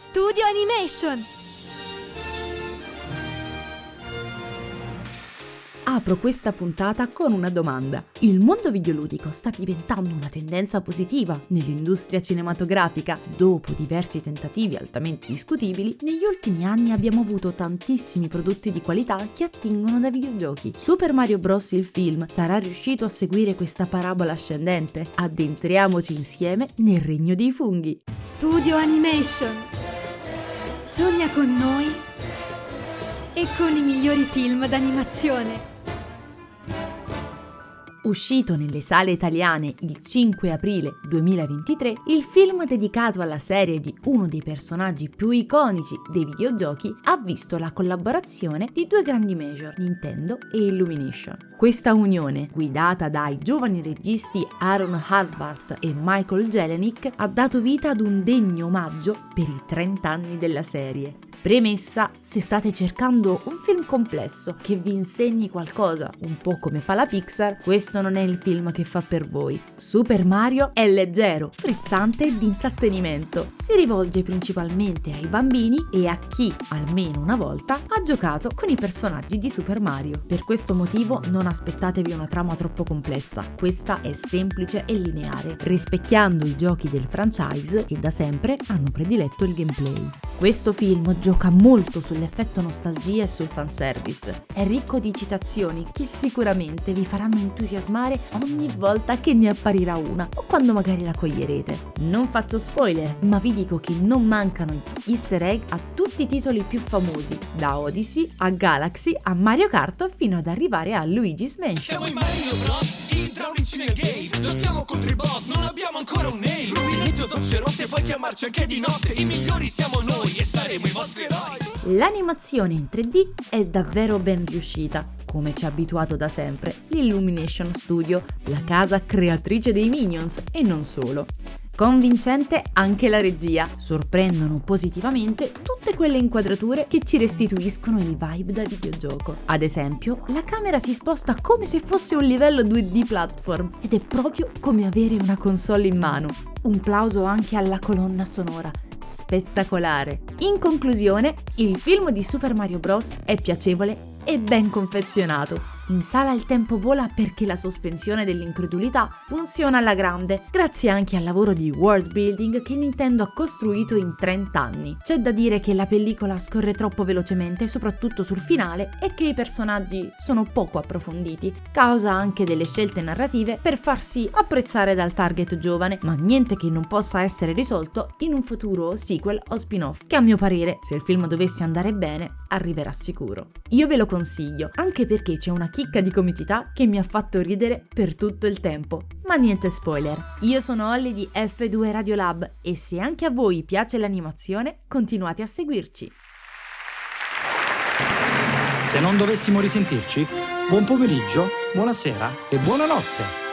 Studio Animation. Apro questa puntata con una domanda. Il mondo videoludico sta diventando una tendenza positiva nell'industria cinematografica? Dopo diversi tentativi altamente discutibili, negli ultimi anni abbiamo avuto tantissimi prodotti di qualità che attingono da videogiochi. Super Mario Bros. il film sarà riuscito a seguire questa parabola ascendente? Addentriamoci insieme nel regno dei funghi. Studio Animation. Sogna con noi e con i migliori film d'animazione. Uscito nelle sale italiane il 5 aprile 2023, il film dedicato alla serie di uno dei personaggi più iconici dei videogiochi ha visto la collaborazione di due grandi major, Nintendo e Illumination. Questa unione, guidata dai giovani registi Aaron Harvart e Michael Jelenic, ha dato vita ad un degno omaggio per i 30 anni della serie. Premessa, se state cercando un film complesso che vi insegni qualcosa, un po' come fa la Pixar, questo non è il film che fa per voi. Super Mario è leggero, frizzante e di intrattenimento. Si rivolge principalmente ai bambini e a chi, almeno una volta, ha giocato con i personaggi di Super Mario. Per questo motivo non aspettatevi una trama troppo complessa, questa è semplice e lineare, rispecchiando i giochi del franchise che da sempre hanno prediletto il gameplay. Questo film gioca molto sull'effetto nostalgia e sul fanservice. È ricco di citazioni che sicuramente vi faranno entusiasmare ogni volta che ne apparirà una o quando magari la coglierete. Non faccio spoiler, ma vi dico che non mancano gli easter egg a tutti i titoli più famosi, da Odyssey a Galaxy a Mario Kart fino ad arrivare a Luigi's Mansion. Siamo i Mario Bros, idraulici nel game Lottiamo contro i boss, non abbiamo ancora un name Rubinetto, docce rotte, puoi chiamarci anche di notte I migliori siamo noi e saremo i vostri eroi L'animazione in 3D è davvero ben riuscita, come ci ha abituato da sempre l'Illumination Studio, la casa creatrice dei Minions e non solo. Convincente anche la regia, sorprendono positivamente tutte quelle inquadrature che ci restituiscono il vibe da videogioco. Ad esempio, la camera si sposta come se fosse un livello 2D platform ed è proprio come avere una console in mano. Un plauso anche alla colonna sonora spettacolare. In conclusione, il film di Super Mario Bros. è piacevole e ben confezionato. In sala il tempo vola perché la sospensione dell'incredulità funziona alla grande, grazie anche al lavoro di world building che Nintendo ha costruito in 30 anni. C'è da dire che la pellicola scorre troppo velocemente, soprattutto sul finale, e che i personaggi sono poco approfonditi, causa anche delle scelte narrative per farsi apprezzare dal target giovane, ma niente che non possa essere risolto in un futuro sequel o spin-off, che a mio parere, se il film dovesse andare bene, arriverà sicuro. Io ve lo consiglio, anche perché c'è una chicca di comicità che mi ha fatto ridere per tutto il tempo. Ma niente spoiler. Io sono Olly di F2 Radio Lab e se anche a voi piace l'animazione, continuate a seguirci. Se non dovessimo risentirci, buon pomeriggio, buonasera e buonanotte.